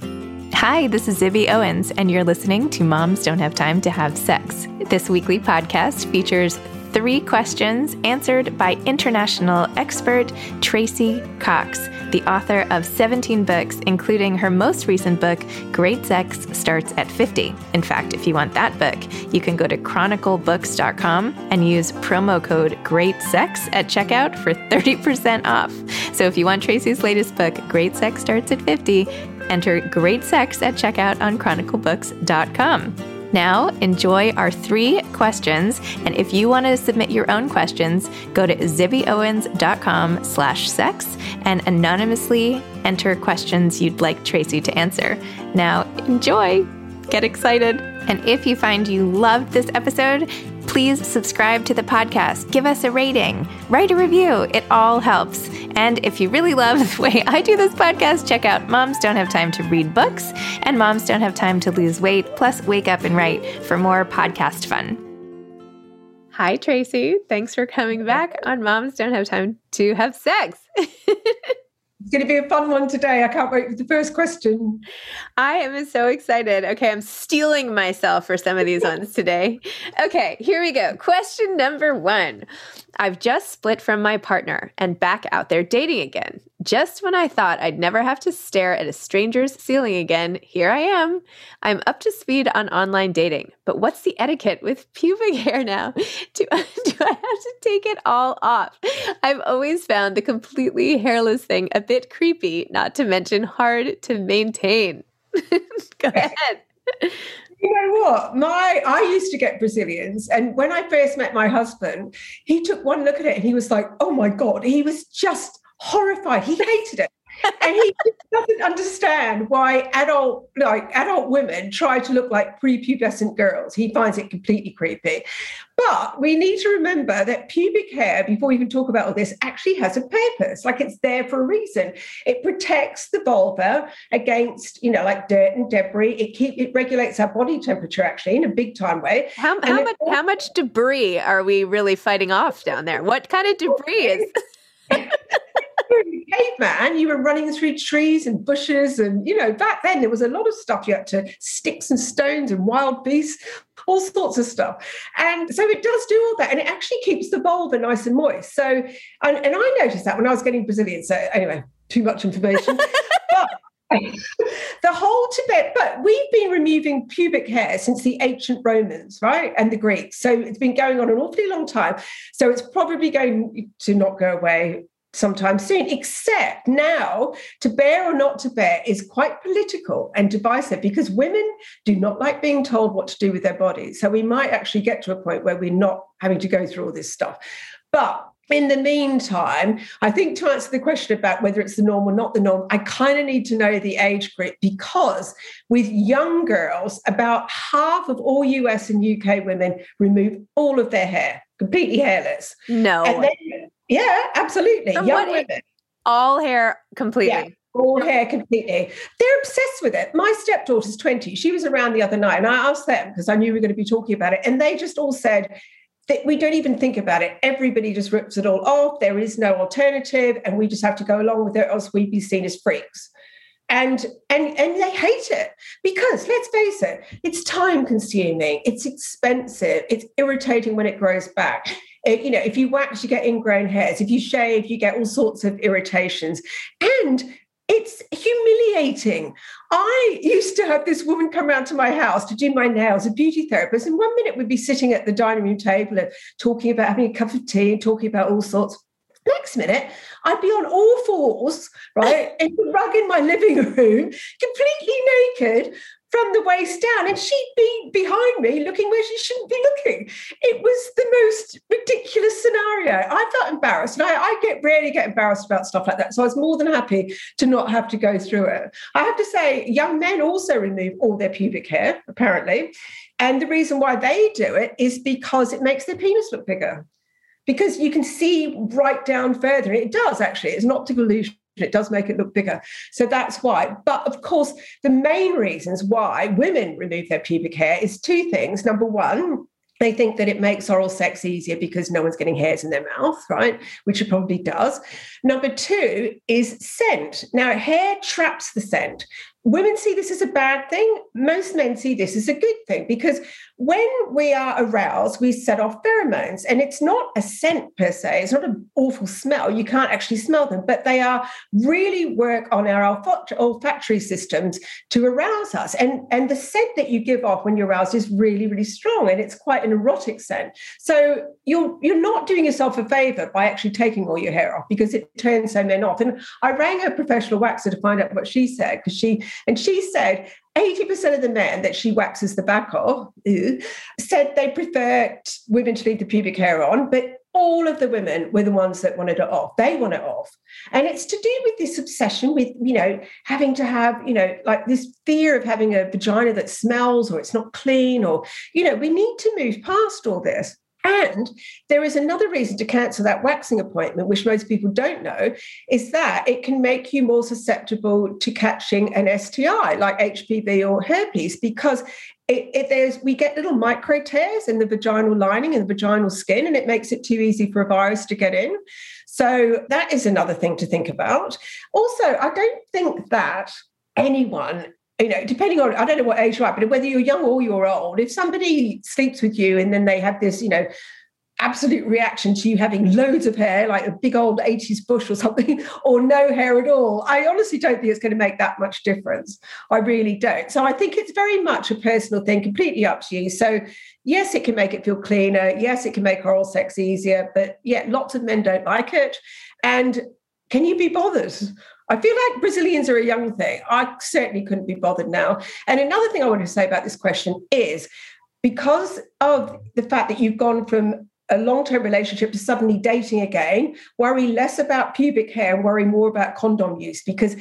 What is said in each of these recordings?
Hi, this is Zibby Owens, and you're listening to Moms Don't Have Time to Have Sex. This weekly podcast features three questions answered by international expert Tracey Cox, the author of 17 books, including her most recent book, Great Sex Starts at 50. In fact, if you want that book, you can go to chroniclebooks.com and use promo code Great Sex at checkout for 30% off. So if you want Tracey's latest book, Great Sex Starts at 50, enter Great Sex at checkout on chroniclebooks.com. Now, enjoy our three questions. And if you want to submit your own questions, go to zibbyowens.com slash sex and anonymously enter questions you'd like Tracey to answer. Now, enjoy. Get excited. And if you find you loved this episode, please subscribe to the podcast, give us a rating, write a review. It all helps. And if you really love the way I do this podcast, check out Moms Don't Have Time to Read Books and Moms Don't Have Time to Lose Weight, plus Wake Up and Write for more podcast fun. Hi, Tracey. Thanks for coming back on Moms Don't Have Time to Have Sex. It's going to be a fun one today. I can't wait for the first question. I am so excited. Okay, I'm steeling myself for some of these ones today. Okay, here we go. Question number one I've just split from my partner and back out there dating again. Just when I thought I'd never have to stare at a stranger's ceiling again, here I am. I'm up to speed on online dating, but what's the etiquette with pubic hair now? Do, do I have to take it all off? I've always found the completely hairless thing a bit creepy, not to mention hard to maintain. Go ahead. You know what? My I used to get Brazilians, and when I first met my husband, he took one look at it and he was like, "Oh my god!" He was just horrified. He hated it. And he doesn't understand why adult like adult women try to look like prepubescent girls. He finds it completely creepy. But we need to remember that pubic hair before we even talk about all this actually has a purpose. Like it's there for a reason. It protects the vulva against you know like dirt and debris. It keep it regulates our body temperature actually in a big time way. How, how much how much debris are we really fighting off down there? What kind of debris is caveman, you were running through trees and bushes. And, you know, back then there was a lot of stuff you had to sticks and stones and wild beasts, all sorts of stuff. And so it does do all that. And it actually keeps the vulva nice and moist. So, and, and I noticed that when I was getting Brazilian. So, anyway, too much information. but, the whole Tibet, but we've been removing pubic hair since the ancient Romans, right? And the Greeks. So it's been going on an awfully long time. So it's probably going to not go away sometime soon, except now to bare or not to bare is quite political and divisive because women do not like being told what to do with their bodies. So we might actually get to a point where we're not having to go through all this stuff. But in the meantime, I think to answer the question about whether it's the norm or not the norm, I kind of need to know the age group because with young girls, about half of all US and UK women remove all of their hair, completely hairless. No. And then yeah, absolutely. Young women. All hair completely. Yeah, all hair completely. They're obsessed with it. My stepdaughter's 20. She was around the other night and I asked them because I knew we were going to be talking about it. And they just all said, that we don't even think about it. Everybody just rips it all off. There is no alternative, and we just have to go along with it, else we'd be seen as freaks. And and and they hate it because let's face it, it's time consuming, it's expensive, it's irritating when it grows back Uh, you know, if you wax, you get ingrown hairs. If you shave, you get all sorts of irritations. And it's humiliating. I used to have this woman come around to my house to do my nails, a beauty therapist, and one minute we'd be sitting at the dining room table and talking about having a cup of tea and talking about all sorts. Next minute, I'd be on all fours, right, in the rug in my living room, completely naked, from the waist down, and she'd be behind me looking where she shouldn't be looking. It was the most ridiculous scenario. I felt embarrassed, and I, I get rarely get embarrassed about stuff like that. So I was more than happy to not have to go through it. I have to say, young men also remove all their pubic hair, apparently. And the reason why they do it is because it makes their penis look bigger. Because you can see right down further. It does actually, it's an optical illusion it does make it look bigger. So that's why. But of course, the main reasons why women remove their pubic hair is two things. Number one, they think that it makes oral sex easier because no one's getting hairs in their mouth, right? Which it probably does. Number two is scent. Now, hair traps the scent women see this as a bad thing. Most men see this as a good thing because when we are aroused, we set off pheromones, and it's not a scent per se. It's not an awful smell. You can't actually smell them, but they are really work on our olfactory systems to arouse us. And, and the scent that you give off when you're aroused is really, really strong, and it's quite an erotic scent. So you're you're not doing yourself a favor by actually taking all your hair off because it turns so men off. And I rang a professional waxer to find out what she said because she and she said 80% of the men that she waxes the back of ew, said they preferred women to leave the pubic hair on, but all of the women were the ones that wanted it off. They want it off. And it's to do with this obsession with, you know, having to have, you know, like this fear of having a vagina that smells or it's not clean or, you know, we need to move past all this. And there is another reason to cancel that waxing appointment, which most people don't know, is that it can make you more susceptible to catching an STI like HPV or herpes because it, it, there's we get little micro tears in the vaginal lining and the vaginal skin, and it makes it too easy for a virus to get in. So that is another thing to think about. Also, I don't think that anyone you know, depending on, I don't know what age you're at, but whether you're young or you're old, if somebody sleeps with you and then they have this, you know, absolute reaction to you having loads of hair, like a big old 80s bush or something, or no hair at all, I honestly don't think it's going to make that much difference. I really don't. So I think it's very much a personal thing, completely up to you. So, yes, it can make it feel cleaner. Yes, it can make oral sex easier. But yeah, lots of men don't like it. And can you be bothered? I feel like Brazilians are a young thing. I certainly couldn't be bothered now. And another thing I want to say about this question is because of the fact that you've gone from a long term relationship to suddenly dating again, worry less about pubic hair worry more about condom use because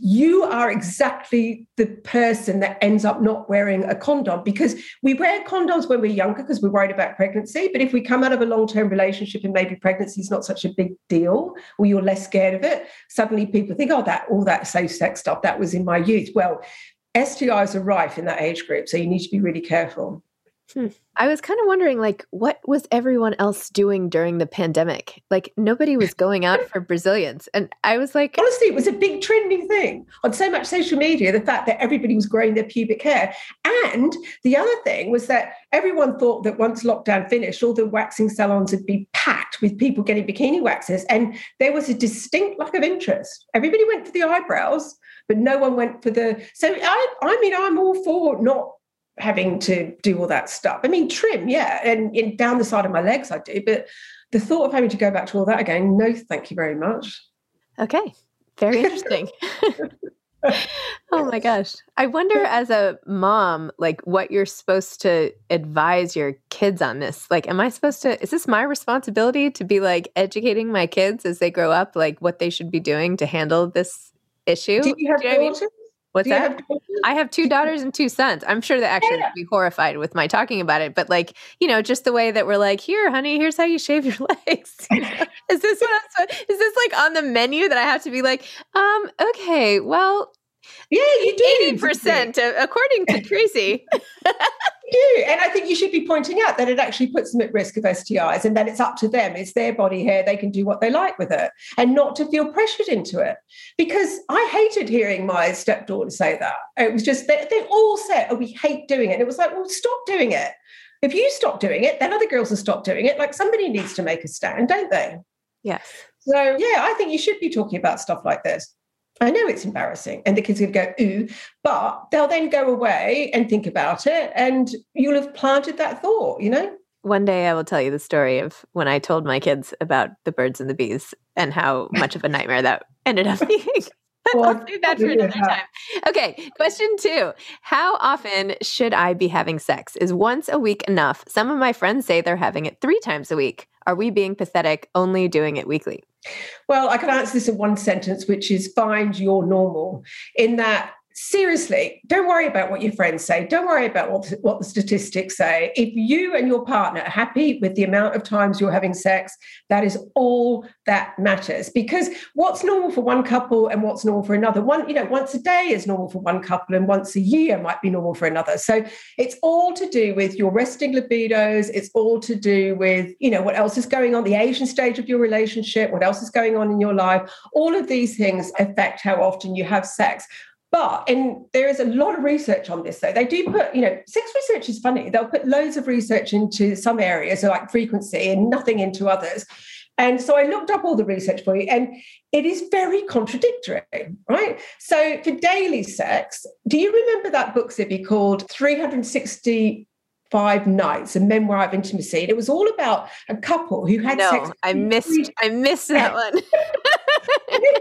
you are exactly the person that ends up not wearing a condom because we wear condoms when we're younger because we're worried about pregnancy. But if we come out of a long term relationship and maybe pregnancy is not such a big deal or you're less scared of it, suddenly people think, oh, that all that safe sex stuff that was in my youth. Well, STIs are rife in that age group. So you need to be really careful. Hmm. I was kind of wondering, like, what was everyone else doing during the pandemic? Like, nobody was going out for Brazilians. And I was like, honestly, it was a big trending thing on so much social media the fact that everybody was growing their pubic hair. And the other thing was that everyone thought that once lockdown finished, all the waxing salons would be packed with people getting bikini waxes. And there was a distinct lack of interest. Everybody went for the eyebrows, but no one went for the. So I, I mean, I'm all for not having to do all that stuff. I mean, trim, yeah, and, and, down the side of my legs I do, but the thought of having to go back to all that again, no, thank you very much. Okay, very interesting. oh my gosh. I wonder as a mom, like what you're supposed to advise your kids on this. Like, am I supposed to, is this my responsibility to be like educating my kids as they grow up, like what they should be doing to handle this issue? Do you have Do you know What's that? Have I have two daughters and two sons. I'm sure that actually yeah. would be horrified with my talking about it. But like, you know, just the way that we're like, here, honey, here's how you shave your legs. is this what I'm, is this like on the menu that I have to be like, um, okay, well, yeah, you do. Eighty percent, according to Tracey. you do, and I think you should be pointing out that it actually puts them at risk of STIs, and that it's up to them. It's their body hair; they can do what they like with it, and not to feel pressured into it. Because I hated hearing my stepdaughter say that. It was just they, they all said, "Oh, we hate doing it," and it was like, "Well, stop doing it." If you stop doing it, then other girls will stop doing it. Like somebody needs to make a stand, don't they? Yes. So yeah, I think you should be talking about stuff like this. I know it's embarrassing, and the kids would go, ooh, but they'll then go away and think about it, and you'll have planted that thought, you know? One day I will tell you the story of when I told my kids about the birds and the bees and how much of a nightmare that ended up being. I'll save that for another time. Okay, question two. How often should I be having sex? Is once a week enough? Some of my friends say they're having it three times a week. Are we being pathetic only doing it weekly? Well, I can answer this in one sentence, which is find your normal, in that seriously, don't worry about what your friends say. Don't worry about what, what the statistics say. If you and your partner are happy with the amount of times you're having sex, that is all that matters. Because what's normal for one couple and what's normal for another, one, you know, once a day is normal for one couple and once a year might be normal for another. So it's all to do with your resting libidos. It's all to do with, you know, what else is going on, the Asian stage of your relationship, what else is going on in your life. All of these things affect how often you have sex. But and there is a lot of research on this, though. They do put, you know, sex research is funny. They'll put loads of research into some areas, so like frequency, and nothing into others. And so I looked up all the research for you, and it is very contradictory, right? So for daily sex, do you remember that book, Zibby, called 360 five nights a memoir of intimacy and it was all about a couple who had no, sex i missed i missed that one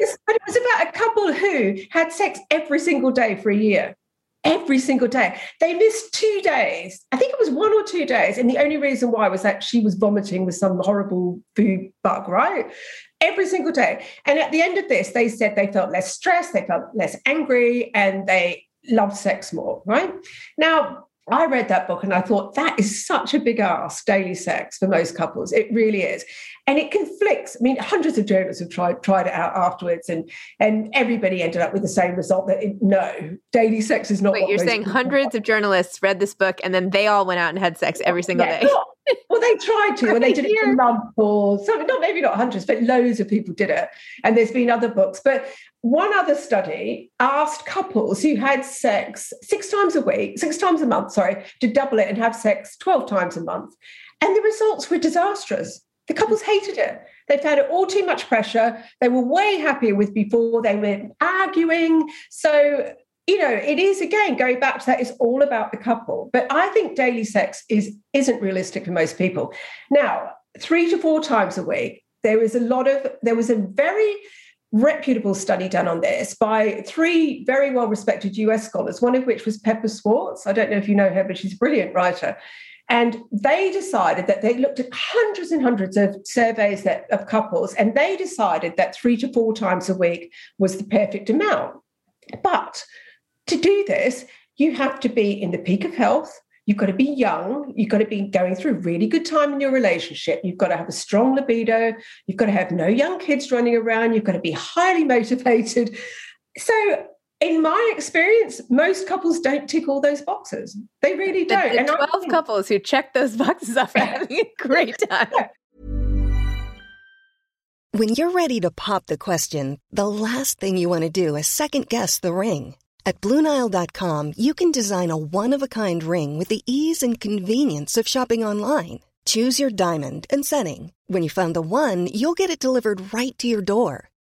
it was about a couple who had sex every single day for a year. Every single day. They missed two days. I think it was one or two days and the only reason why was that she was vomiting with some horrible food bug right? Every single day. And at the end of this they said they felt less stressed they felt less angry and they loved sex more right? Now I read that book and I thought that is such a big ask, daily sex for most couples. It really is. And it conflicts. I mean, hundreds of journalists have tried tried it out afterwards, and and everybody ended up with the same result that it, no, daily sex is not. Wait, you're saying hundreds want. of journalists read this book and then they all went out and had sex every single yeah, day. Not, well, they tried to, and they did it for love or something. Not maybe not hundreds, but loads of people did it. And there's been other books, but one other study asked couples who had sex six times a week, six times a month, sorry, to double it and have sex 12 times a month. And the results were disastrous. The couples hated it. They found it all too much pressure. They were way happier with before. They were arguing. So, you know, it is again going back to that, it's all about the couple. But I think daily sex is isn't realistic for most people. Now, three to four times a week, there is a lot of there was a very reputable study done on this by three very well respected US scholars, one of which was Pepper Schwartz. I don't know if you know her, but she's a brilliant writer. And they decided that they looked at hundreds and hundreds of surveys that, of couples, and they decided that three to four times a week was the perfect amount. But to do this, you have to be in the peak of health. You've got to be young. You've got to be going through a really good time in your relationship. You've got to have a strong libido. You've got to have no young kids running around. You've got to be highly motivated. So, in my experience, most couples don't tick all those boxes. They really don't. The, the 12 think, couples who check those boxes off are having a great time. When you're ready to pop the question, the last thing you want to do is second guess the ring at Bluenile.com, you can design a one of a kind ring with the ease and convenience of shopping online. Choose your diamond and setting. When you find the one, you'll get it delivered right to your door.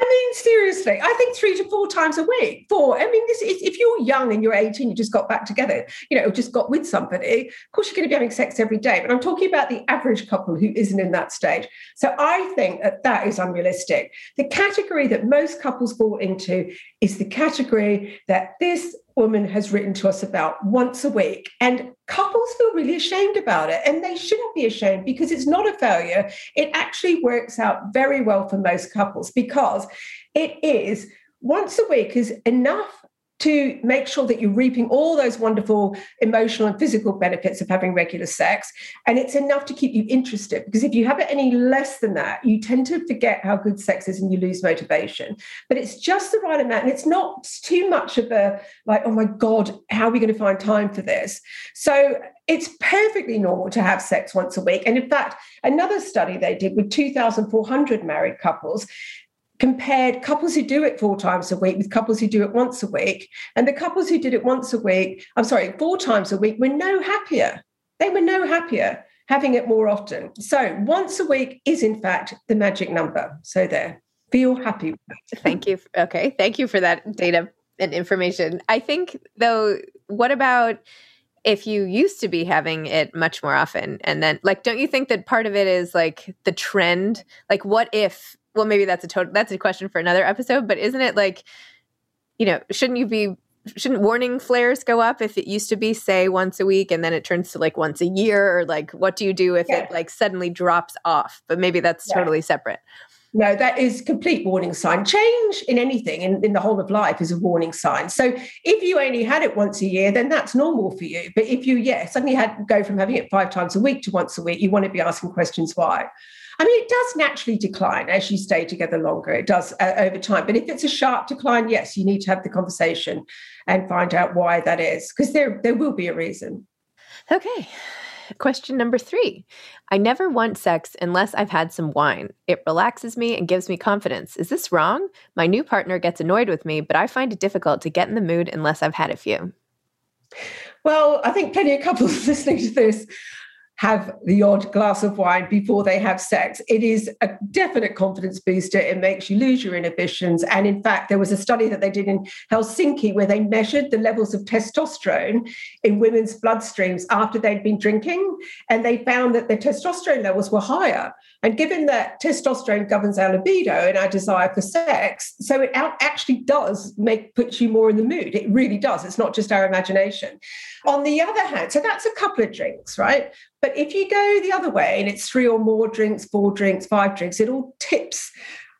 I mean, seriously, I think three to four times a week. Four. I mean, this is, if you're young and you're 18, you just got back together, you know, just got with somebody, of course you're going to be having sex every day. But I'm talking about the average couple who isn't in that stage. So I think that that is unrealistic. The category that most couples fall into is the category that this woman has written to us about once a week. And couples feel really ashamed about it. And they shouldn't be ashamed because it's not a failure. It actually works out very well for most couples because it is once a week is enough to make sure that you're reaping all those wonderful emotional and physical benefits of having regular sex. And it's enough to keep you interested because if you have it any less than that, you tend to forget how good sex is and you lose motivation. But it's just the right amount. And it's not too much of a like, oh my God, how are we going to find time for this? So it's perfectly normal to have sex once a week. And in fact, another study they did with 2,400 married couples compared couples who do it four times a week with couples who do it once a week. And the couples who did it once a week, I'm sorry, four times a week, were no happier. They were no happier having it more often. So once a week is, in fact, the magic number. So there, feel happy. Thank you. Okay. Thank you for that data and information. I think, though, what about if you used to be having it much more often and then like don't you think that part of it is like the trend like what if well maybe that's a total that's a question for another episode but isn't it like you know shouldn't you be shouldn't warning flares go up if it used to be say once a week and then it turns to like once a year or like what do you do if yeah. it like suddenly drops off but maybe that's yeah. totally separate no, that is complete warning sign. Change in anything in, in the whole of life is a warning sign. So if you only had it once a year, then that's normal for you. But if you, yeah, suddenly had go from having it five times a week to once a week, you want to be asking questions why. I mean, it does naturally decline as you stay together longer. It does uh, over time. But if it's a sharp decline, yes, you need to have the conversation and find out why that is, because there there will be a reason. Okay. Question number three I never want sex unless I've had some wine. It relaxes me and gives me confidence. Is this wrong? My new partner gets annoyed with me, but I find it difficult to get in the mood unless I've had a few. Well, I think plenty of couples listening to this have the odd glass of wine before they have sex. It is a definite confidence booster. It makes you lose your inhibitions. And in fact, there was a study that they did in Helsinki where they measured the levels of testosterone in women's bloodstreams after they'd been drinking. And they found that their testosterone levels were higher. And given that testosterone governs our libido and our desire for sex, so it actually does make puts you more in the mood. It really does. It's not just our imagination. On the other hand, so that's a couple of drinks, right? But if you go the other way and it's three or more drinks, four drinks, five drinks, it all tips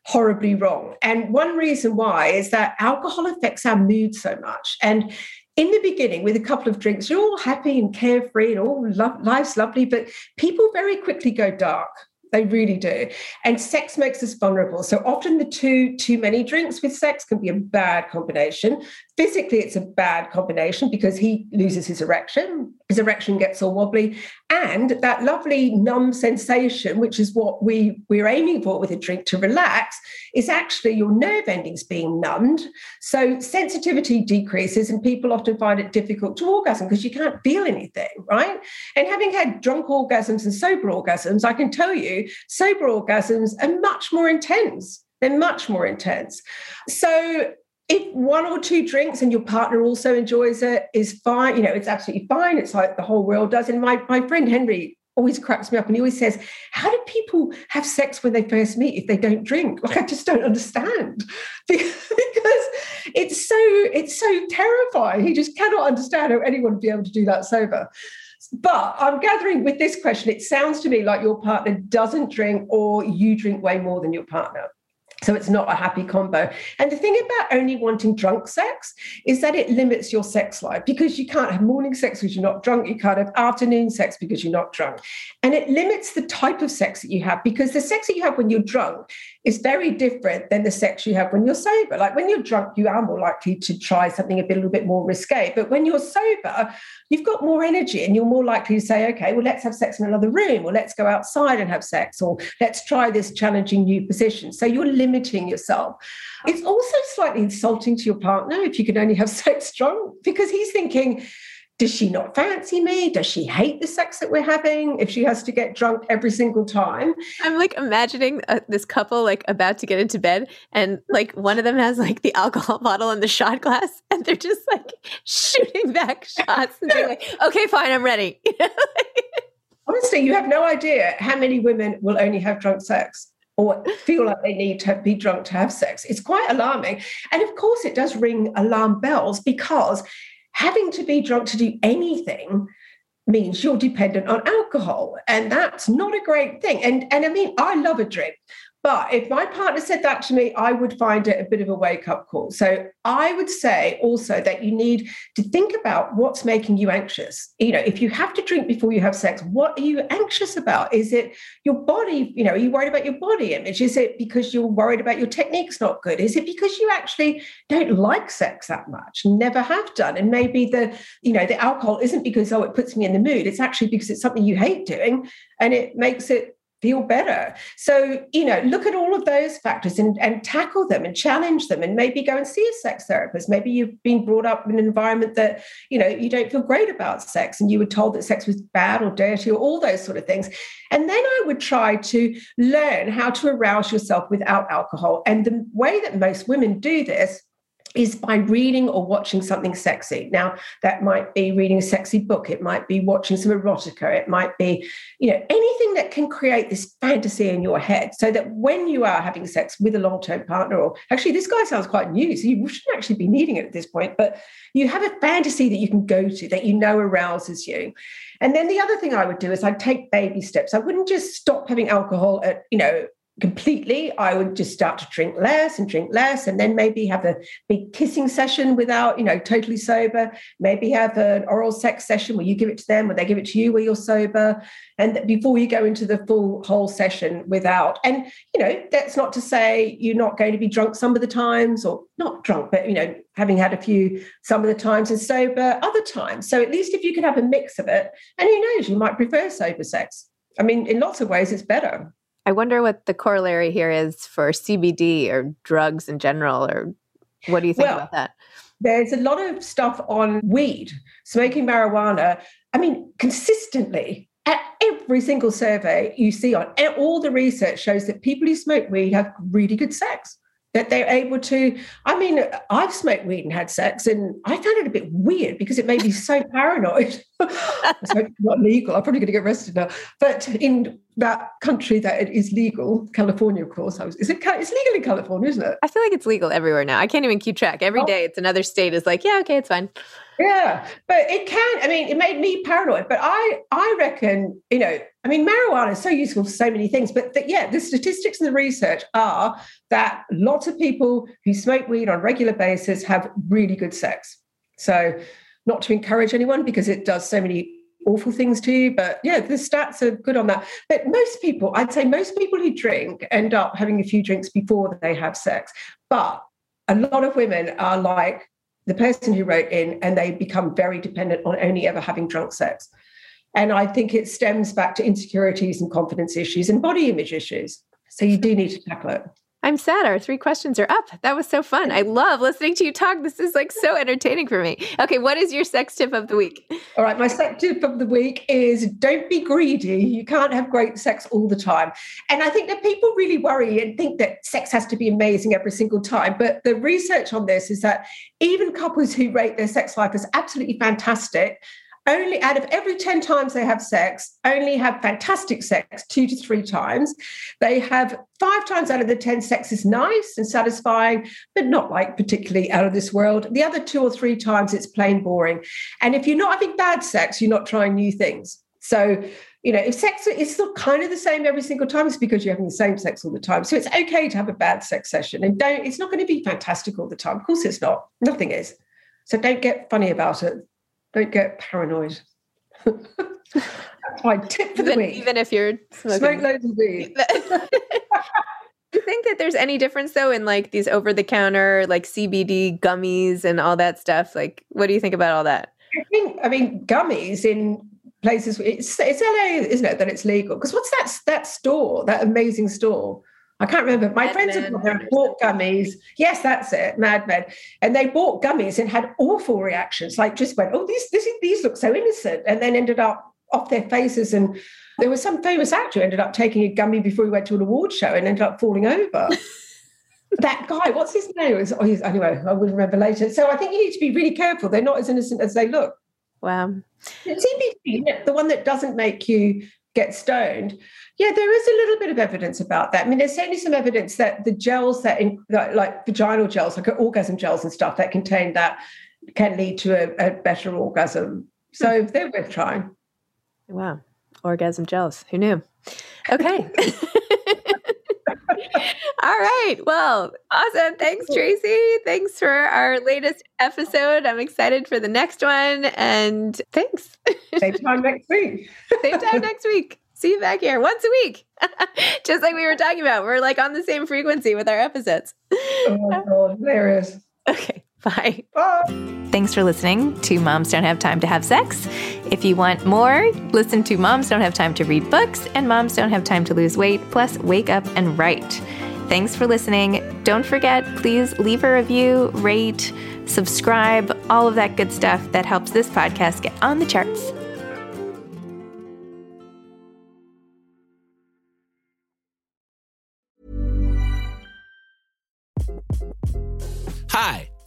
horribly wrong. And one reason why is that alcohol affects our mood so much. And in the beginning, with a couple of drinks, you're all happy and carefree and all lo- life's lovely, but people very quickly go dark. They really do. And sex makes us vulnerable. So often the two too many drinks with sex can be a bad combination. Physically, it's a bad combination because he loses his erection, his erection gets all wobbly, and that lovely numb sensation, which is what we, we're aiming for with a drink to relax, is actually your nerve endings being numbed. So sensitivity decreases, and people often find it difficult to orgasm because you can't feel anything, right? And having had drunk orgasms and sober orgasms, I can tell you, sober orgasms are much more intense. They're much more intense. So if one or two drinks and your partner also enjoys it is fine you know it's absolutely fine it's like the whole world does. And my, my friend henry always cracks me up and he always says how do people have sex when they first meet if they don't drink? Like i just don't understand. Because it's so it's so terrifying. He just cannot understand how anyone would be able to do that sober. But I'm gathering with this question, it sounds to me like your partner doesn't drink or you drink way more than your partner. So it's not a happy combo. And the thing about only wanting drunk sex is that it limits your sex life because you can't have morning sex because you're not drunk. You can't have afternoon sex because you're not drunk. And it limits the type of sex that you have because the sex that you have when you're drunk is very different than the sex you have when you're sober. Like when you're drunk, you are more likely to try something a, bit, a little bit more risque. But when you're sober, you've got more energy and you're more likely to say, okay, well, let's have sex in another room or let's go outside and have sex or let's try this challenging new position. So you're limiting yourself. It's also slightly insulting to your partner if you can only have sex drunk because he's thinking, does she not fancy me? Does she hate the sex that we're having if she has to get drunk every single time? I'm like imagining uh, this couple like about to get into bed and like one of them has like the alcohol bottle and the shot glass and they're just like shooting back shots and being like, okay, fine, I'm ready. Honestly, you have no idea how many women will only have drunk sex or feel like they need to be drunk to have sex. It's quite alarming. And of course, it does ring alarm bells because having to be drunk to do anything means you're dependent on alcohol. And that's not a great thing. And, and I mean, I love a drink. But if my partner said that to me, I would find it a bit of a wake up call. So I would say also that you need to think about what's making you anxious. You know, if you have to drink before you have sex, what are you anxious about? Is it your body? You know, are you worried about your body image? Is it because you're worried about your technique's not good? Is it because you actually don't like sex that much, never have done? And maybe the, you know, the alcohol isn't because, oh, it puts me in the mood. It's actually because it's something you hate doing and it makes it feel better. So, you know, look at all of those factors and, and tackle them and challenge them and maybe go and see a sex therapist. Maybe you've been brought up in an environment that, you know, you don't feel great about sex and you were told that sex was bad or dirty or all those sort of things. And then I would try to learn how to arouse yourself without alcohol. And the way that most women do this is by reading or watching something sexy. Now, that might be reading a sexy book, it might be watching some erotica, it might be, you know, anything that can create this fantasy in your head so that when you are having sex with a long term partner, or actually, this guy sounds quite new, so you shouldn't actually be needing it at this point, but you have a fantasy that you can go to that you know arouses you. And then the other thing I would do is I'd take baby steps. I wouldn't just stop having alcohol at, you know, completely, I would just start to drink less and drink less, and then maybe have a big kissing session without, you know, totally sober. Maybe have an oral sex session where you give it to them, or they give it to you where you're sober, and before you go into the full whole session without. And you know, that's not to say you're not going to be drunk some of the times, or not drunk, but you know, having had a few some of the times and sober other times. So at least if you can have a mix of it, and who knows, you might prefer sober sex. I mean, in lots of ways, it's better. I wonder what the corollary here is for CBD or drugs in general, or what do you think well, about that? There's a lot of stuff on weed, smoking marijuana. I mean, consistently at every single survey you see on eh, all the research shows that people who smoke weed have really good sex that they're able to i mean i've smoked weed and had sex and i found it a bit weird because it made me so paranoid it's not legal i'm probably going to get arrested now but in that country that it is legal california of course I was, is it it's legal in california isn't it i feel like it's legal everywhere now i can't even keep track Every oh. day, it's another state is like yeah okay it's fine yeah, but it can. I mean, it made me paranoid. But I, I reckon, you know, I mean, marijuana is so useful for so many things. But the, yeah, the statistics and the research are that lots of people who smoke weed on a regular basis have really good sex. So, not to encourage anyone because it does so many awful things to you. But yeah, the stats are good on that. But most people, I'd say most people who drink end up having a few drinks before they have sex. But a lot of women are like, the person who wrote in and they become very dependent on only ever having drunk sex. And I think it stems back to insecurities and confidence issues and body image issues. So you do need to tackle it. I'm sad our three questions are up. That was so fun. I love listening to you talk. This is like so entertaining for me. Okay, what is your sex tip of the week? All right, my sex tip of the week is don't be greedy. You can't have great sex all the time. And I think that people really worry and think that sex has to be amazing every single time. But the research on this is that even couples who rate their sex life as absolutely fantastic only out of every 10 times they have sex, only have fantastic sex two to three times. They have five times out of the 10 sex is nice and satisfying, but not like particularly out of this world. The other two or three times it's plain boring. And if you're not having bad sex, you're not trying new things. So, you know, if sex is still kind of the same every single time, it's because you're having the same sex all the time. So it's okay to have a bad sex session and don't, it's not going to be fantastic all the time. Of course it's not. Nothing is. So don't get funny about it. Don't get paranoid. That's my tip for even, the week. Even if you're smoking. Smoke loads of weed. Do you think that there's any difference though in like these over the counter like CBD gummies and all that stuff? Like, what do you think about all that? I think, I mean, gummies in places, it's, it's LA, isn't it, that it's legal? Because what's that, that store, that amazing store? I can't remember. My Mad friends there bought gummies. Yes, that's it, MedMen. And they bought gummies and had awful reactions. Like just went, oh, these this, these look so innocent, and then ended up off their faces. And there was some famous actor who ended up taking a gummy before he went to an award show and ended up falling over. that guy, what's his name? Was, oh, anyway, I will remember later. So I think you need to be really careful. They're not as innocent as they look. Wow. CBD, the one that doesn't make you get stoned, yeah, there is a little bit of evidence about that. I mean, there's certainly some evidence that the gels that, in, like vaginal gels, like orgasm gels and stuff that contain that, can lead to a, a better orgasm. So hmm. they're worth trying. Wow, orgasm gels. Who knew? Okay. All right. Well, awesome. Thanks, Tracey. Thanks for our latest episode. I'm excited for the next one. And thanks. Same time next week. Same time next week. See you back here once a week. Just like we were talking about. We're like on the same frequency with our episodes. Oh my God. Hilarious. Okay. Bye. Bye. Thanks for listening to Moms Don't Have Time to Have Sex. If you want more, listen to Moms Don't Have Time to Read Books and Moms Don't Have Time to Lose Weight, plus Wake Up and Write. Thanks for listening. Don't forget, please leave a review, rate, subscribe, all of that good stuff that helps this podcast get on the charts.